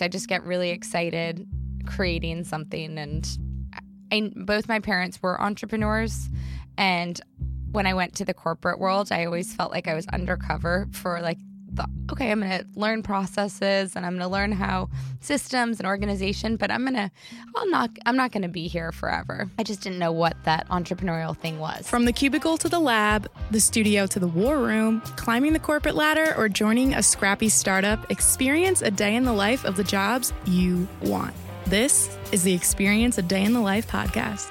I just get really excited creating something. And I, both my parents were entrepreneurs. And when I went to the corporate world, I always felt like I was undercover for like thought, okay, I'm going to learn processes and I'm going to learn how systems and organization, but I'm going to, I'll not, I'm not going to be here forever. I just didn't know what that entrepreneurial thing was. From the cubicle to the lab, the studio to the war room, climbing the corporate ladder, or joining a scrappy startup, experience a day in the life of the jobs you want. This is the Experience a Day in the Life podcast.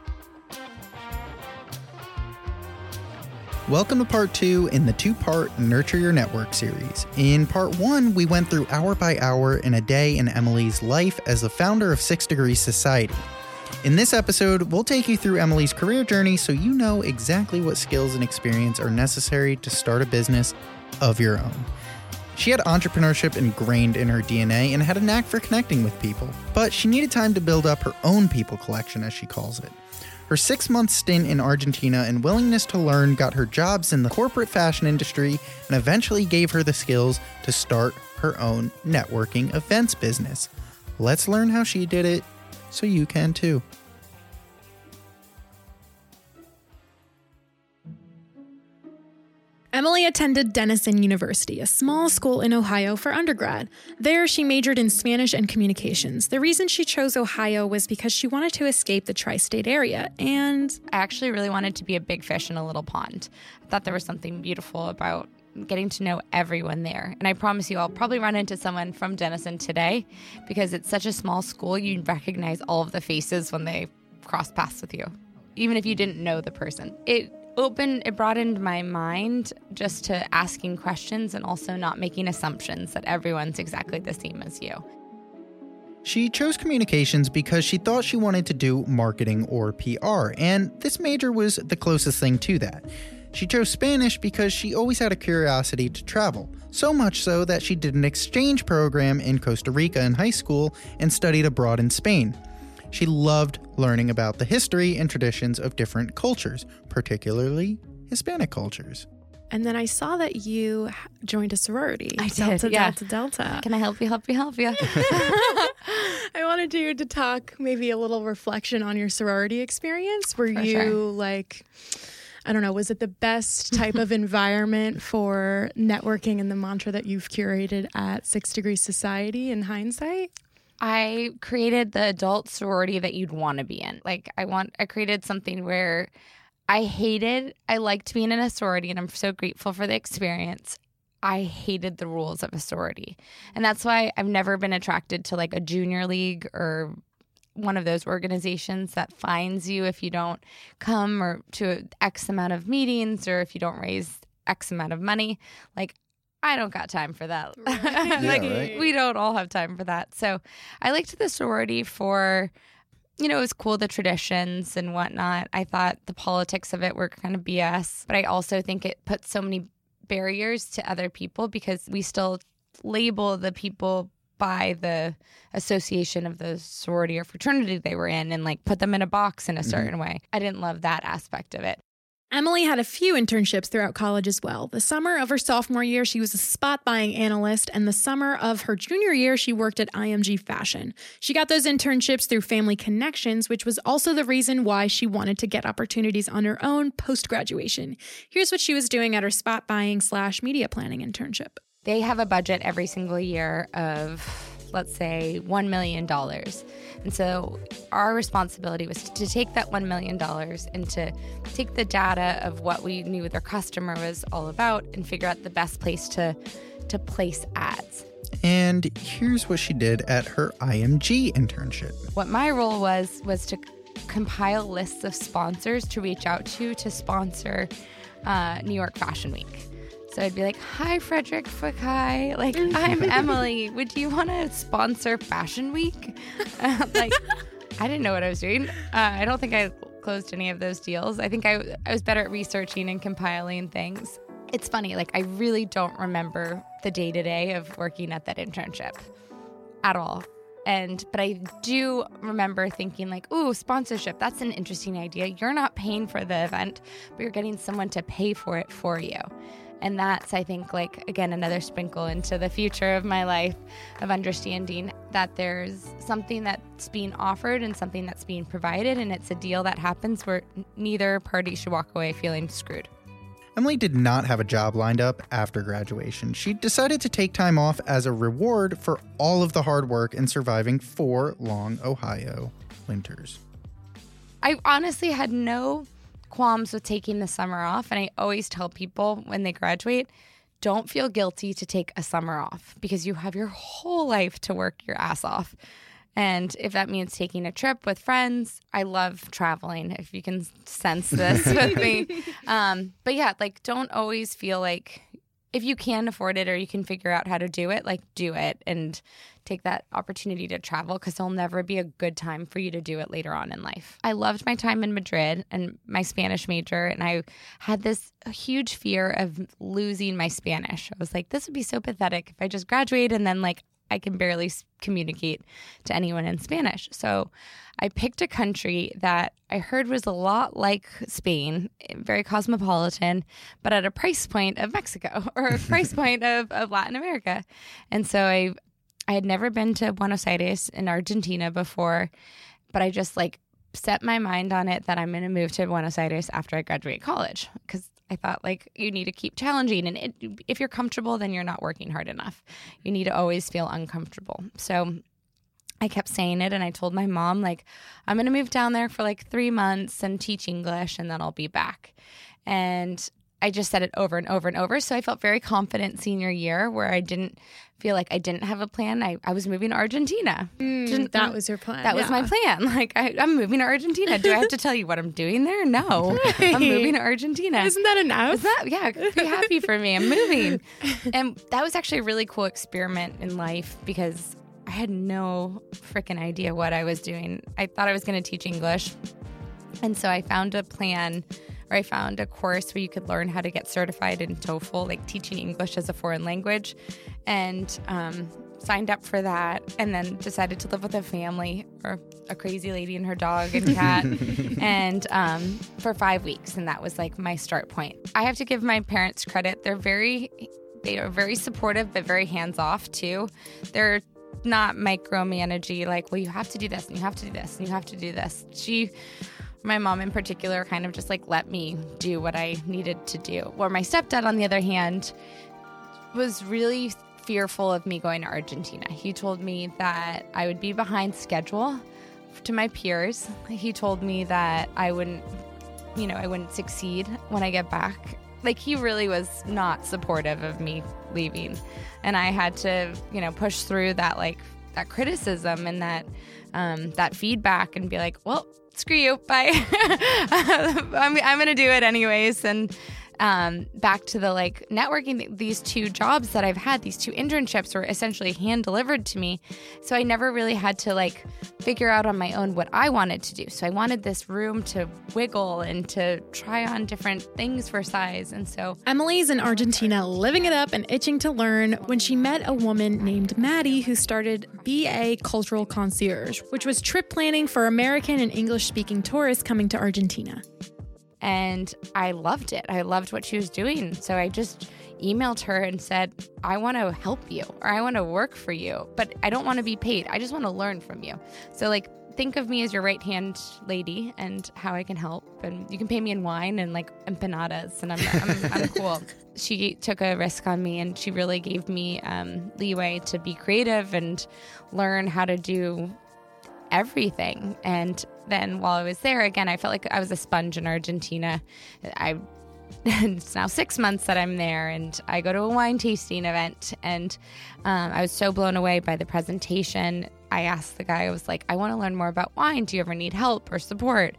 Welcome to part two in the two part Nurture Your Network series. In part one, we went through hour by hour in a day in Emily's life as the founder of Six Degrees Society. In this episode, we'll take you through Emily's career journey so you know exactly what skills and experience are necessary to start a business of your own. She had entrepreneurship ingrained in her DNA and had a knack for connecting with people, but she needed time to build up her own people collection, as she calls it. Her six month stint in Argentina and willingness to learn got her jobs in the corporate fashion industry and eventually gave her the skills to start her own networking events business. Let's learn how she did it so you can too. Emily attended Denison University, a small school in Ohio, for undergrad. There, she majored in Spanish and communications. The reason she chose Ohio was because she wanted to escape the tri state area, and I actually really wanted to be a big fish in a little pond. I thought there was something beautiful about getting to know everyone there. And I promise you, I'll probably run into someone from Denison today because it's such a small school, you recognize all of the faces when they cross paths with you, even if you didn't know the person. It opened it broadened my mind just to asking questions and also not making assumptions that everyone's exactly the same as you. She chose communications because she thought she wanted to do marketing or PR, and this major was the closest thing to that. She chose Spanish because she always had a curiosity to travel, so much so that she did an exchange program in Costa Rica in high school and studied abroad in Spain. She loved learning about the history and traditions of different cultures, particularly Hispanic cultures. And then I saw that you joined a sorority. I Delta, did, yeah. Delta, Delta. Can I help you, help you, help you? I wanted you to talk maybe a little reflection on your sorority experience. Were For you sure. like, I don't know, was it the best type of environment for networking and the mantra that you've curated at Six Degrees Society in hindsight? I created the adult sorority that you'd want to be in. Like I want I created something where I hated I liked being in a sorority and I'm so grateful for the experience. I hated the rules of a sorority. And that's why I've never been attracted to like a junior league or one of those organizations that fines you if you don't come or to X amount of meetings or if you don't raise X amount of money. Like I don't got time for that. like right. we don't all have time for that. So I liked the sorority for you know, it was cool the traditions and whatnot. I thought the politics of it were kind of BS, but I also think it put so many barriers to other people because we still label the people by the association of the sorority or fraternity they were in and like put them in a box in a mm-hmm. certain way. I didn't love that aspect of it. Emily had a few internships throughout college as well. The summer of her sophomore year, she was a spot buying analyst, and the summer of her junior year, she worked at IMG Fashion. She got those internships through family connections, which was also the reason why she wanted to get opportunities on her own post graduation. Here's what she was doing at her spot buying slash media planning internship. They have a budget every single year of, let's say, $1 million. And so our responsibility was to take that $1 million and to take the data of what we knew their customer was all about and figure out the best place to, to place ads. And here's what she did at her IMG internship. What my role was was to compile lists of sponsors to reach out to to sponsor uh, New York Fashion Week. So I'd be like, "Hi, Frederic Fekkai. Like, I'm Emily. Would you want to sponsor Fashion Week?" like, I didn't know what I was doing. Uh, I don't think I closed any of those deals. I think I, I was better at researching and compiling things. It's funny, like, I really don't remember the day to day of working at that internship at all. And, but I do remember thinking, like, ooh, sponsorship, that's an interesting idea. You're not paying for the event, but you're getting someone to pay for it for you. And that's, I think, like, again, another sprinkle into the future of my life of understanding that there's something that's being offered and something that's being provided. And it's a deal that happens where neither party should walk away feeling screwed. Emily did not have a job lined up after graduation. She decided to take time off as a reward for all of the hard work in surviving four long Ohio winters. I honestly had no qualms with taking the summer off. And I always tell people when they graduate, don't feel guilty to take a summer off because you have your whole life to work your ass off. And if that means taking a trip with friends, I love traveling, if you can sense this with me. Um, but yeah, like don't always feel like if you can afford it or you can figure out how to do it, like do it and take that opportunity to travel because there'll never be a good time for you to do it later on in life. I loved my time in Madrid and my Spanish major, and I had this huge fear of losing my Spanish. I was like, this would be so pathetic if I just graduate and then like I can barely communicate to anyone in Spanish. So I picked a country that I heard was a lot like Spain, very cosmopolitan, but at a price point of Mexico or a price point of, of Latin America. And so I I had never been to Buenos Aires in Argentina before, but I just like set my mind on it that I'm going to move to Buenos Aires after I graduate college because I thought like you need to keep challenging and it, if you're comfortable then you're not working hard enough. You need to always feel uncomfortable. So I kept saying it and I told my mom like I'm going to move down there for like 3 months and teach English and then I'll be back. And I just said it over and over and over. So I felt very confident senior year where I didn't feel like I didn't have a plan. I, I was moving to Argentina. Mm, that was your plan. That yeah. was my plan. Like, I, am moving to Argentina. Do I have to tell you what I'm doing there? No. Right. I'm moving to Argentina. Isn't that enough? Is that, yeah, be happy for me. I'm moving. And that was actually a really cool experiment in life because I had no freaking idea what I was doing. I thought I was going to teach English. And so I found a plan or I found a course where you could learn how to get certified in TOEFL, like teaching English as a foreign language, and um, signed up for that. And then decided to live with a family or a crazy lady and her dog and cat, and um, for five weeks. And that was like my start point. I have to give my parents credit; they're very they are very supportive but very hands off too. They're not micromanaging like, well, you have to do this and you have to do this and you have to do this. She my mom in particular kind of just like let me do what I needed to do. Where my stepdad, on the other hand, was really fearful of me going to Argentina. He told me that I would be behind schedule to my peers. He told me that I wouldn't, you know, I wouldn't succeed when I get back. Like he really was not supportive of me leaving. And I had to, you know, push through that like that criticism and that um, that feedback and be like, well, screw you, bye. I'm, I'm going to do it anyways. And um, back to the like networking, these two jobs that I've had, these two internships were essentially hand delivered to me. So I never really had to like figure out on my own what I wanted to do. So I wanted this room to wiggle and to try on different things for size. And so Emily's in Argentina living it up and itching to learn when she met a woman named Maddie who started BA Cultural Concierge, which was trip planning for American and English speaking tourists coming to Argentina and I loved it. I loved what she was doing. So I just emailed her and said, I want to help you or I want to work for you, but I don't want to be paid. I just want to learn from you. So, like, think of me as your right hand lady and how I can help. And you can pay me in wine and like empanadas, and I'm, I'm, I'm cool. She took a risk on me and she really gave me um, leeway to be creative and learn how to do everything. And then while I was there, again, I felt like I was a sponge in Argentina. I it's now six months that I'm there, and I go to a wine tasting event, and um, I was so blown away by the presentation. I asked the guy, I was like, I want to learn more about wine. Do you ever need help or support?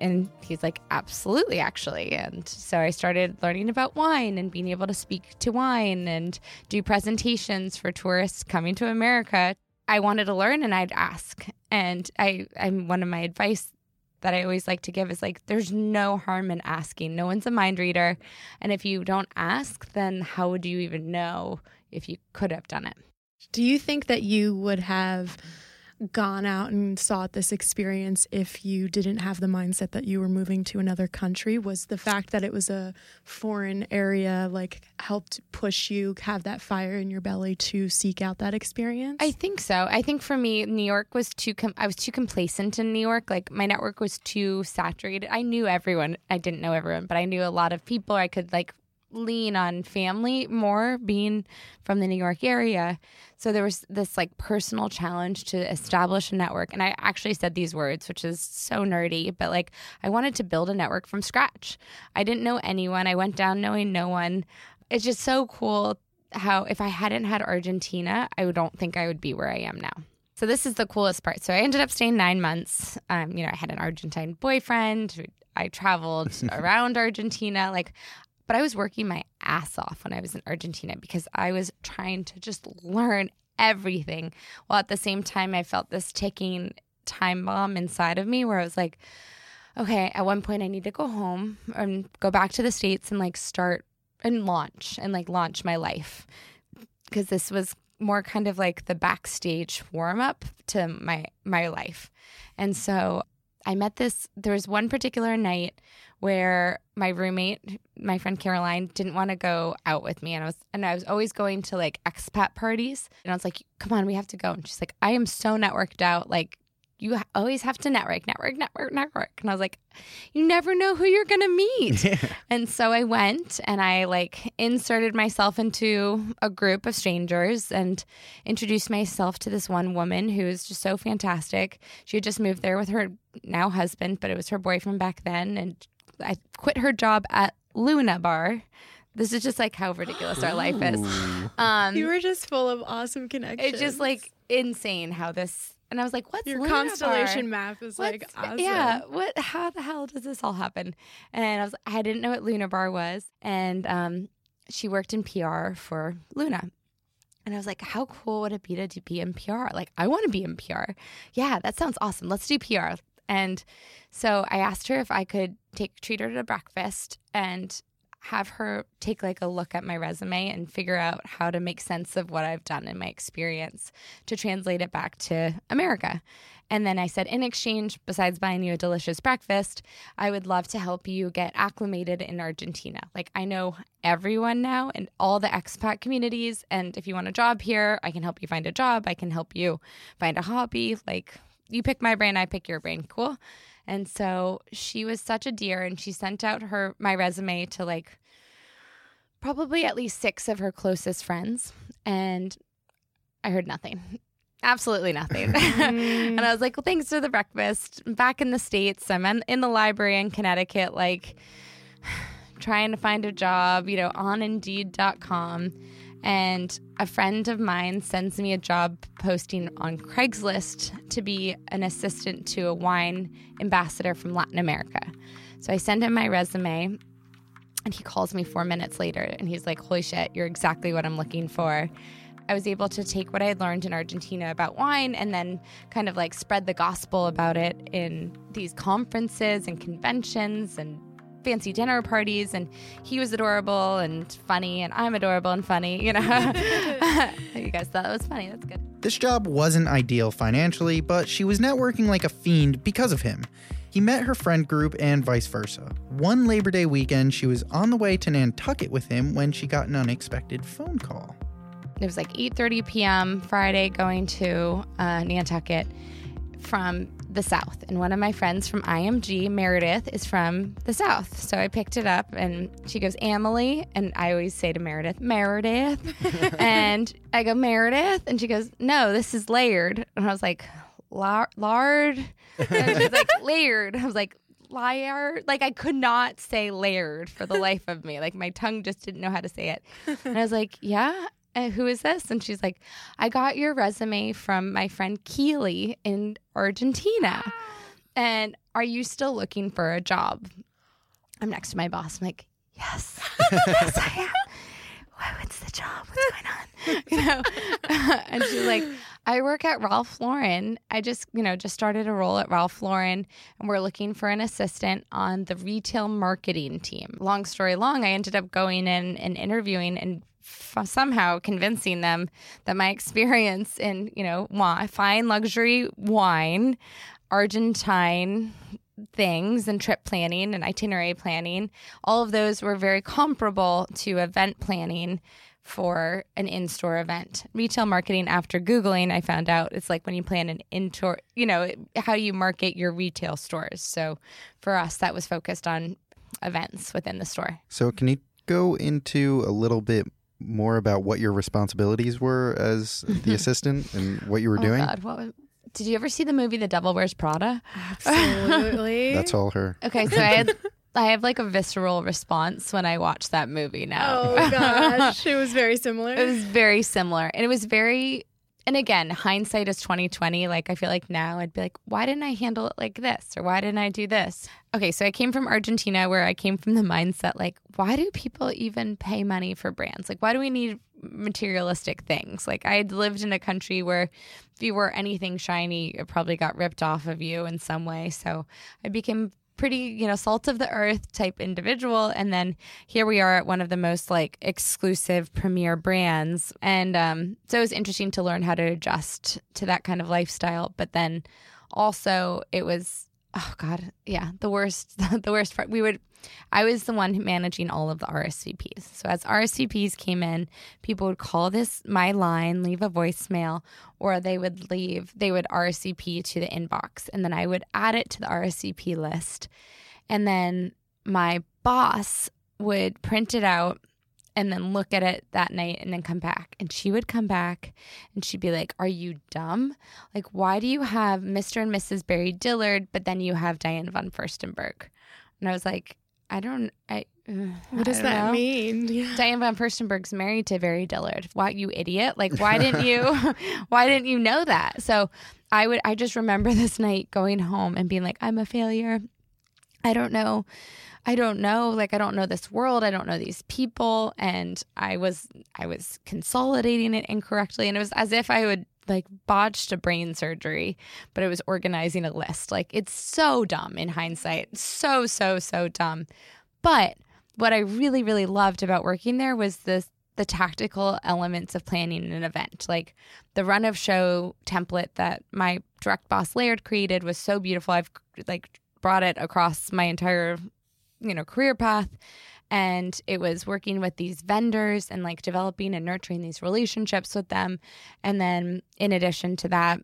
And he's like, absolutely, actually. And so I started learning about wine and being able to speak to wine and do presentations for tourists coming to America. I wanted to learn and I'd ask. And I, I'm one of my advice that I always like to give is like there's no harm in asking. No one's a mind reader. And if you don't ask, then how would you even know if you could have done it? Do you think that you would have gone out and sought this experience if you didn't have the mindset that you were moving to another country? Was the fact that it was a foreign area like helped push you have that fire in your belly to seek out that experience? I think so. I think for me, New York was too. Com- I was too complacent in New York. Like my network was too saturated. I knew everyone. I didn't know everyone, but I knew a lot of people. I could like lean on family more being from the New York area. So there was this like personal challenge to establish a network. And I actually said these words, which is so nerdy, but like I wanted to build a network from scratch. I didn't know anyone. I went down knowing no one. It's just so cool how if I hadn't had Argentina, I don't think I would be where I am now. So this is the coolest part. So I ended up staying nine months. Um, you know, I had an Argentine boyfriend. I traveled around Argentina. Like but I was working my ass off when I was in Argentina because I was trying to just learn everything. While at the same time, I felt this ticking time bomb inside of me where I was like, okay, at one point I need to go home and go back to the States and like start and launch and like launch my life. Because this was more kind of like the backstage warm up to my my life. And so I met this there was one particular night where my roommate, my friend Caroline, didn't want to go out with me, and I was and I was always going to like expat parties, and I was like, "Come on, we have to go." And she's like, "I am so networked out, like." You always have to network, network, network, network. And I was like, you never know who you're going to meet. Yeah. And so I went and I like inserted myself into a group of strangers and introduced myself to this one woman who was just so fantastic. She had just moved there with her now husband, but it was her boyfriend back then. And I quit her job at Luna Bar. This is just like how ridiculous our life is. Um, you were just full of awesome connections. It's just like insane how this. And I was like, "What's your constellation Bar? map is What's, like awesome." Yeah, what? How the hell does this all happen? And I was, I didn't know what Luna Bar was, and um, she worked in PR for Luna. And I was like, how cool would it be to be in PR? Like, I want to be in PR. Yeah, that sounds awesome. Let's do PR. And so I asked her if I could take treat her to breakfast and have her take like a look at my resume and figure out how to make sense of what I've done in my experience to translate it back to America. And then I said, in exchange, besides buying you a delicious breakfast, I would love to help you get acclimated in Argentina. Like, I know everyone now and all the expat communities. And if you want a job here, I can help you find a job. I can help you find a hobby. Like, you pick my brain, I pick your brain. Cool. And so she was such a dear and she sent out her my resume to like probably at least six of her closest friends and I heard nothing. Absolutely nothing. and I was like, well, thanks for the breakfast. I'm back in the States. I'm in, in the library in Connecticut, like trying to find a job, you know, on indeed.com. And a friend of mine sends me a job posting on Craigslist to be an assistant to a wine ambassador from Latin America. So I send him my resume and he calls me four minutes later and he's like, Holy shit, you're exactly what I'm looking for. I was able to take what I had learned in Argentina about wine and then kind of like spread the gospel about it in these conferences and conventions and fancy dinner parties and he was adorable and funny and I'm adorable and funny, you know. you guys thought that was funny. That's good. This job wasn't ideal financially, but she was networking like a fiend because of him. He met her friend group and vice versa. One Labor Day weekend, she was on the way to Nantucket with him when she got an unexpected phone call. It was like 8:30 p.m. Friday going to uh, Nantucket from the South. And one of my friends from IMG, Meredith, is from the South. So I picked it up and she goes, Emily. And I always say to Meredith, Meredith. and I go, Meredith. And she goes, No, this is layered. And I was like, Lard? And she's like, Layered. I was like, liar. Like I could not say layered for the life of me. Like my tongue just didn't know how to say it. And I was like, yeah Uh, who is this? And she's like, I got your resume from my friend Keely in Argentina. And are you still looking for a job? I'm next to my boss. I'm like, yes, yes, I am. what's the job? What's going on? you know, and she's like, I work at Ralph Lauren. I just, you know, just started a role at Ralph Lauren and we're looking for an assistant on the retail marketing team. Long story long, I ended up going in and interviewing and f- somehow convincing them that my experience in, you know, fine luxury wine, Argentine things and trip planning and itinerary planning, all of those were very comparable to event planning for an in-store event. Retail marketing after googling, I found out it's like when you plan an in-store, you know, how you market your retail stores. So for us that was focused on events within the store. So can you go into a little bit more about what your responsibilities were as the assistant and what you were oh doing? God, what was, did you ever see the movie The Devil Wears Prada? Absolutely. That's all her. Okay, so I had I have like a visceral response when I watch that movie now. Oh gosh, it was very similar. it was very similar. And it was very and again, hindsight is 2020. Like I feel like now I'd be like, why didn't I handle it like this? Or why didn't I do this? Okay, so I came from Argentina where I came from the mindset like, why do people even pay money for brands? Like why do we need materialistic things? Like I had lived in a country where if you were anything shiny, it probably got ripped off of you in some way. So I became pretty, you know, salt of the earth type individual. And then here we are at one of the most like exclusive premier brands. And um, so it was interesting to learn how to adjust to that kind of lifestyle. But then also it was, oh God, yeah, the worst, the worst part. We would, I was the one managing all of the RSVPs. So as RSVPs came in, people would call this my line, leave a voicemail, or they would leave, they would RSVP to the inbox. And then I would add it to the RSVP list. And then my boss would print it out and then look at it that night and then come back. And she would come back and she'd be like, Are you dumb? Like, why do you have Mr. and Mrs. Barry Diller, but then you have Diane von Furstenberg? And I was like, I don't. I. Uh, what does that know. mean? Yeah. Diane von Furstenberg's married to Barry Diller. Why, you idiot! Like, why didn't you? why didn't you know that? So, I would. I just remember this night going home and being like, I'm a failure. I don't know. I don't know. Like, I don't know this world. I don't know these people. And I was. I was consolidating it incorrectly, and it was as if I would like botched a brain surgery, but it was organizing a list. Like it's so dumb in hindsight. So, so, so dumb. But what I really, really loved about working there was this the tactical elements of planning an event. Like the run of show template that my direct boss Laird created was so beautiful. I've like brought it across my entire, you know, career path and it was working with these vendors and like developing and nurturing these relationships with them. And then in addition to that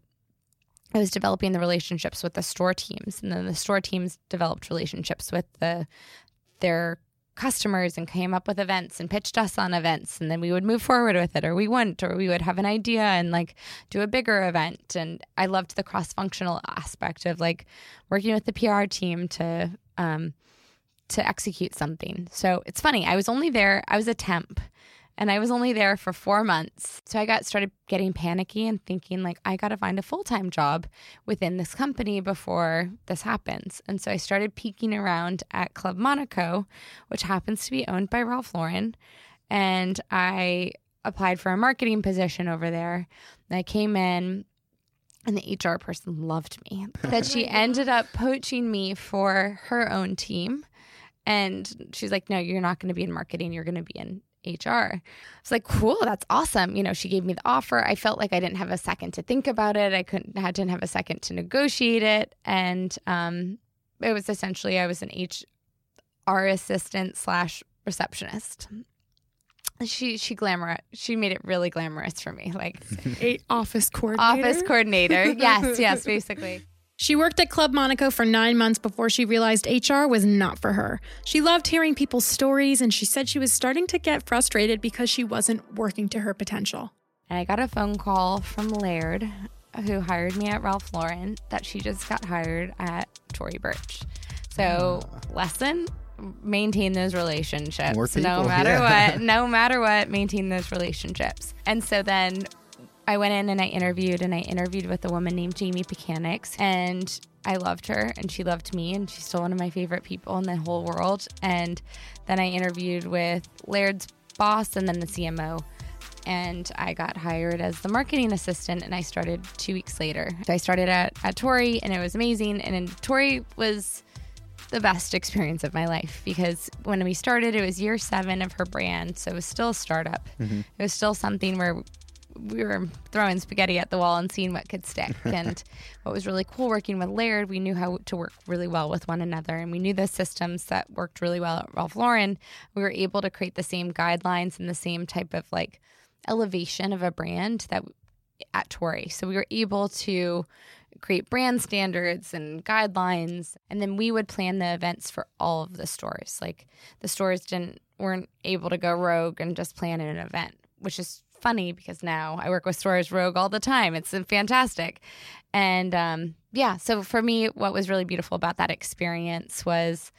I was developing the relationships with the store teams. And then the store teams developed relationships with the their customers and came up with events and pitched us on events. And then we would move forward with it or we wouldn't or we would have an idea and like do a bigger event. And I loved the cross functional aspect of like working with the PR team to um, to execute something. So it's funny. I was only there, I was a temp and I was only there for four months. So I got started getting panicky and thinking, like, I got to find a full time job within this company before this happens. And so I started peeking around at Club Monaco, which happens to be owned by Ralph Lauren. And I applied for a marketing position over there. And I came in and the HR person loved me. That she ended up poaching me for her own team. And she's like, no, you're not going to be in marketing. You're going to be in HR. It's like, cool, that's awesome. You know, she gave me the offer. I felt like I didn't have a second to think about it. I couldn't, I didn't have a second to negotiate it. And um, it was essentially, I was an HR assistant slash receptionist. She she glamour she made it really glamorous for me like a office coordinator office coordinator yes yes basically she worked at Club Monaco for nine months before she realized HR was not for her. She loved hearing people's stories, and she said she was starting to get frustrated because she wasn't working to her potential. And I got a phone call from Laird, who hired me at Ralph Lauren, that she just got hired at Tory Burch. So, ah. lesson maintain those relationships More people, no matter yeah. what no matter what maintain those relationships and so then I went in and I interviewed, and I interviewed with a woman named Jamie Pecanics, and I loved her, and she loved me, and she's still one of my favorite people in the whole world. And then I interviewed with Laird's boss and then the CMO. And I got hired as the marketing assistant, and I started two weeks later. So I started at, at Tory, and it was amazing. And then Tory was the best experience of my life because when we started, it was year seven of her brand. So it was still a startup. Mm-hmm. It was still something where we were throwing spaghetti at the wall and seeing what could stick. and what was really cool working with Laird, we knew how to work really well with one another, and we knew the systems that worked really well at Ralph Lauren. We were able to create the same guidelines and the same type of like elevation of a brand that at Tory. So we were able to create brand standards and guidelines and then we would plan the events for all of the stores. Like the stores didn't weren't able to go rogue and just plan an event, which is funny because now I work with stores rogue all the time. It's fantastic. And um, yeah, so for me, what was really beautiful about that experience was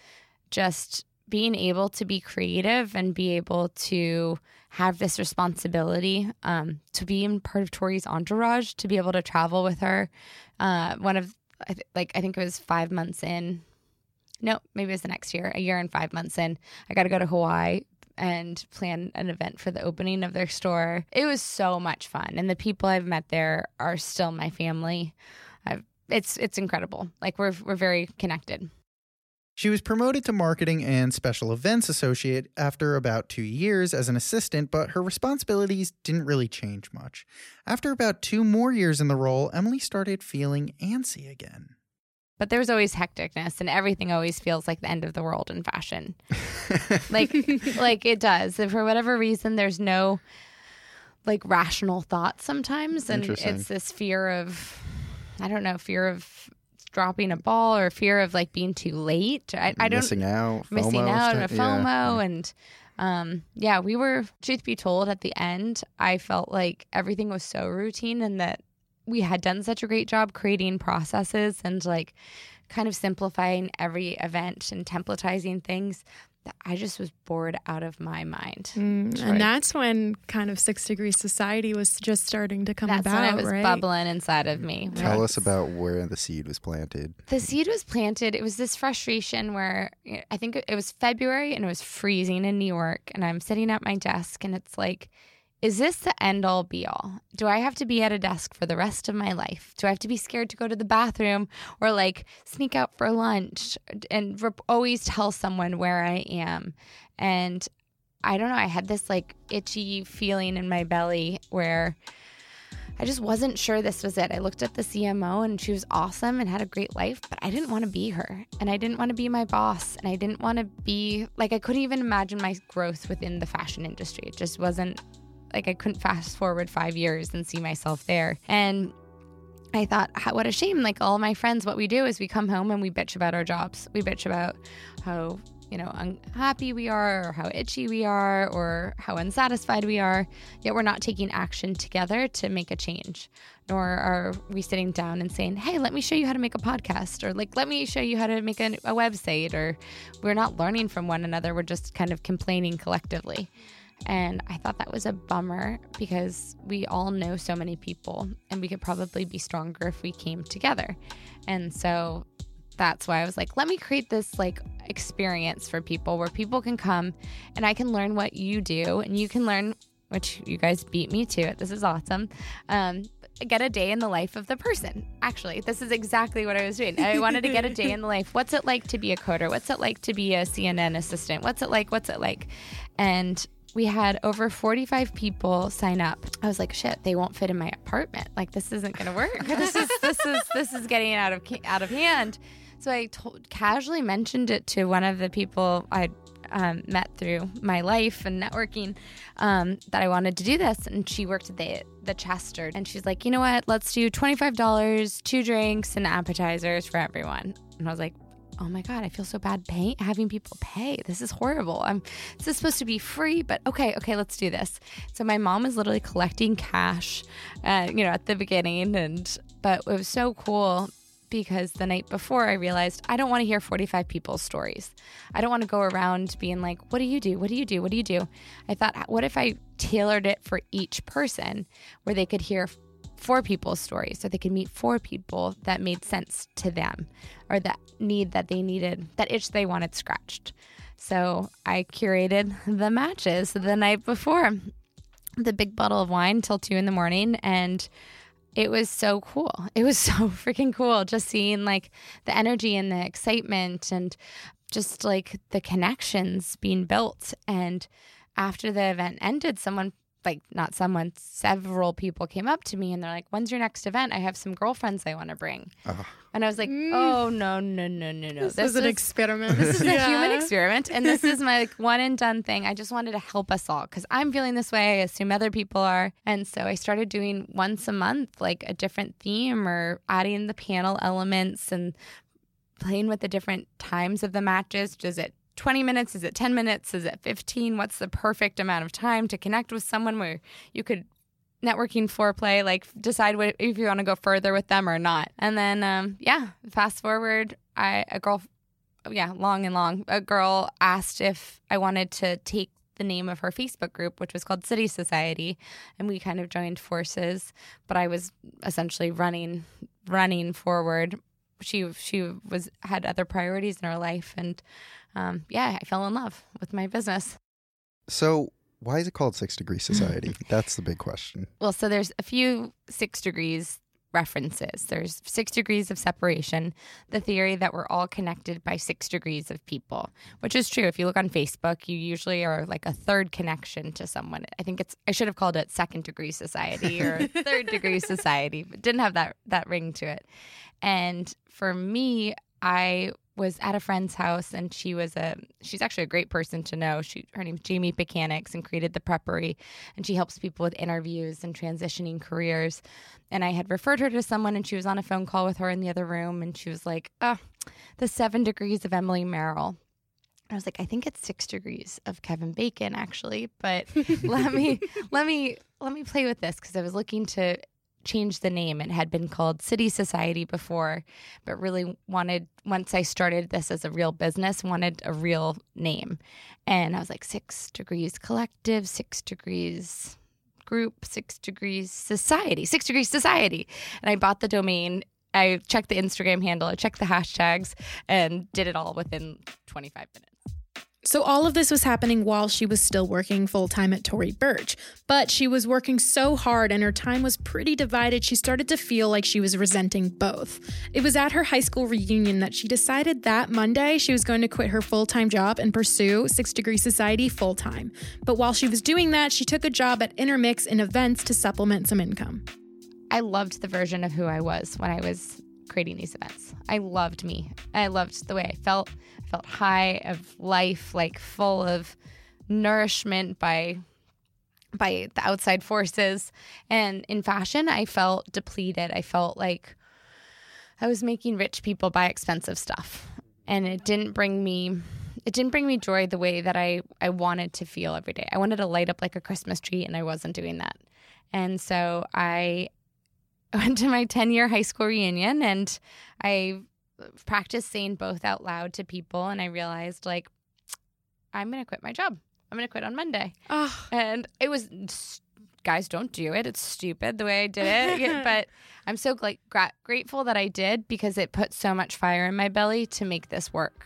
just being able to be creative and be able to have this responsibility um, to be in part of Tory's entourage, to be able to travel with her. Uh, one of, I th- like, I think it was five months in. No, maybe it was the next year, a year and five months in. I got to go to Hawaii and plan an event for the opening of their store. It was so much fun, and the people I've met there are still my family. I've, it's it's incredible. Like we're we're very connected. She was promoted to marketing and special events associate after about two years as an assistant, but her responsibilities didn't really change much. After about two more years in the role, Emily started feeling antsy again. But there's always hecticness, and everything always feels like the end of the world in fashion. like, like it does. And for whatever reason, there's no like rational thought sometimes, and it's this fear of, I don't know, fear of dropping a ball or fear of like being too late. I, I don't missing out, missing out, and a FOMO, yeah. and um, yeah, we were. Truth be told, at the end, I felt like everything was so routine, and that we had done such a great job creating processes and like kind of simplifying every event and templatizing things that I just was bored out of my mind. Mm, and that's when kind of Six Degrees Society was just starting to come that's about. When it was right? bubbling inside of me. Tell us about where the seed was planted. The seed was planted. It was this frustration where I think it was February and it was freezing in New York, and I'm sitting at my desk, and it's like is this the end all be all? Do I have to be at a desk for the rest of my life? Do I have to be scared to go to the bathroom or like sneak out for lunch and always tell someone where I am? And I don't know, I had this like itchy feeling in my belly where I just wasn't sure this was it. I looked at the CMO and she was awesome and had a great life, but I didn't want to be her. And I didn't want to be my boss. And I didn't want to be like, I couldn't even imagine my growth within the fashion industry. It just wasn't like I couldn't fast forward five years and see myself there. And I thought, what a shame. Like all my friends, what we do is we come home and we bitch about our jobs. We bitch about how, you know, unhappy we are or how itchy we are or how unsatisfied we are. Yet we're not taking action together to make a change. Nor are we sitting down and saying, hey, let me show you how to make a podcast or like, let me show you how to make a, a website. Or we're not learning from one another. We're just kind of complaining collectively. And I thought that was a bummer because we all know so many people and we could probably be stronger if we came together. And so that's why I was like, let me create this like experience for people where people can come and I can learn what you do and you can learn, which you guys beat me to it. This is awesome. Um, get a day in the life of the person. Actually, this is exactly what I was doing. I wanted to get a day in the life. What's it like to be a coder? What's it like to be a CNN assistant? What's it like? What's it like? And we had over 45 people sign up. I was like, shit, they won't fit in my apartment. Like this isn't going to work. this is this is this is getting out of out of hand. So I told, casually mentioned it to one of the people I um, met through my life and networking um, that I wanted to do this, and she worked at the the Chester, and she's like, you know what? Let's do twenty five dollars, two drinks and appetizers for everyone. And I was like, oh my god, I feel so bad paying having people pay. This is horrible. I'm this is supposed to be free, but okay, okay, let's do this. So my mom was literally collecting cash, uh, you know, at the beginning, and but it was so cool because the night before I realized I don't want to hear 45 people's stories. I don't want to go around being like, what do you do? What do you do? What do you do? I thought, what if I tailored it for each person where they could hear four people's stories so they could meet four people that made sense to them or that need that they needed, that itch they wanted scratched. So I curated the matches the night before the big bottle of wine till two in the morning and it was so cool. It was so freaking cool just seeing like the energy and the excitement and just like the connections being built. And after the event ended, someone like not someone, several people came up to me and they're like, "When's your next event? I have some girlfriends I want to bring." And I was like, mm. "Oh no, no, no, no, no! This, is an experiment. This is a human experiment, and this is my like one and done thing. I just wanted to help us all because I'm feeling this way. I assume other people are, and so I started doing once a month, like a different theme or adding the panel elements and playing with the different times of the matches. Does it 20 minutes? Is it 10 minutes? Is it 15? What's the perfect amount of time to connect with someone where you could networking foreplay, like decide what, if you want to go further with them or not. And then, um, yeah, fast forward, I a girl, yeah, long and long, a girl asked if I wanted to take the name of her Facebook group, which was called City Society, and we kind of joined forces. But I was essentially running, running forward. She she was had other priorities in her life, and um, yeah, I fell in love with my business. So, why is it called Six Degree Society? That's the big question. Well, so there's a few six degrees references. There's six degrees of separation, the theory that we're all connected by six degrees of people, which is true. If you look on Facebook, you usually are like a third connection to someone. I think it's I should have called it second degree society or third degree society, but didn't have that that ring to it. And for me, I was at a friend's house and she was a she's actually a great person to know. She her name's Jamie Mechanics and created the preppery and she helps people with interviews and transitioning careers. And I had referred her to someone and she was on a phone call with her in the other room and she was like, Oh, the seven degrees of Emily Merrill. I was like, I think it's six degrees of Kevin Bacon, actually. But let me let me let me play with this because I was looking to change the name. It had been called City Society before, but really wanted once I started this as a real business, wanted a real name. And I was like, six degrees collective, six degrees group, six degrees society, six degrees society. And I bought the domain. I checked the Instagram handle, I checked the hashtags, and did it all within 25 minutes. So, all of this was happening while she was still working full time at Tory Burch. But she was working so hard and her time was pretty divided, she started to feel like she was resenting both. It was at her high school reunion that she decided that Monday she was going to quit her full time job and pursue Six Degree Society full time. But while she was doing that, she took a job at Intermix in events to supplement some income. I loved the version of who I was when I was creating these events. I loved me. I loved the way I felt. I felt high of life, like full of nourishment by by the outside forces. And in fashion, I felt depleted. I felt like I was making rich people buy expensive stuff. And it didn't bring me it didn't bring me joy the way that I, I wanted to feel every day. I wanted to light up like a Christmas tree and I wasn't doing that. And so I went to my 10 year high school reunion and I practiced saying both out loud to people. And I realized, like, I'm going to quit my job. I'm going to quit on Monday. Oh, And it was, guys, don't do it. It's stupid the way I did it. But I'm so like gra- grateful that I did because it put so much fire in my belly to make this work.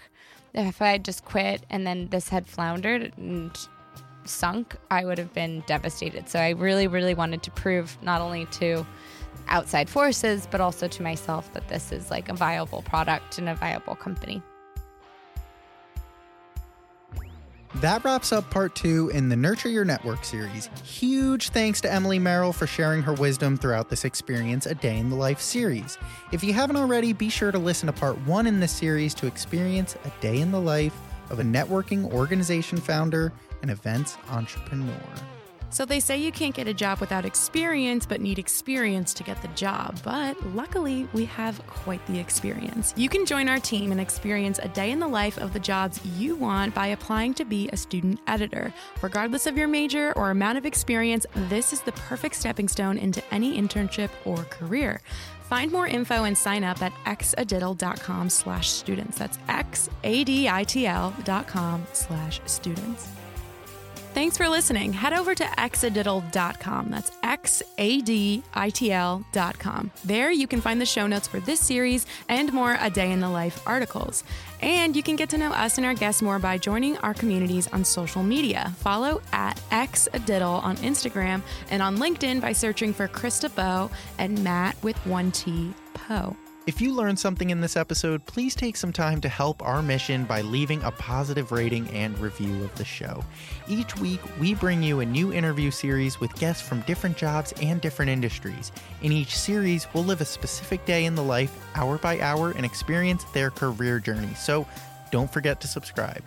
If I had just quit and then this had floundered and sunk, I would have been devastated. So I really, really wanted to prove not only to outside forces, but also to myself that this is like a viable product and a viable company. That wraps up part two in the Nurture Your Network series. Huge thanks to Emily Merrill for sharing her wisdom throughout this experience A Day in the Life series. If you haven't already, be sure to listen to part one in this series to experience a day in the life of a networking organization founder and events entrepreneur. So they say you can't get a job without experience, but need experience to get the job. But luckily, we have quite the experience. You can join our team and experience a day in the life of the jobs you want by applying to be a student editor. Regardless of your major or amount of experience, this is the perfect stepping stone into any internship or career. Find more info and sign up at xaditl.com slash students. That's x-a-d-i-t-l dot com slash students. Thanks for listening. Head over to xaditl.com. That's X A D I T L.com. There you can find the show notes for this series and more A Day in the Life articles. And you can get to know us and our guests more by joining our communities on social media. Follow at xadiddle on Instagram and on LinkedIn by searching for Chris DeBow and Matt with one T Poe. If you learned something in this episode, please take some time to help our mission by leaving a positive rating and review of the show. Each week, we bring you a new interview series with guests from different jobs and different industries. In each series, we'll live a specific day in the life, hour by hour, and experience their career journey. So don't forget to subscribe.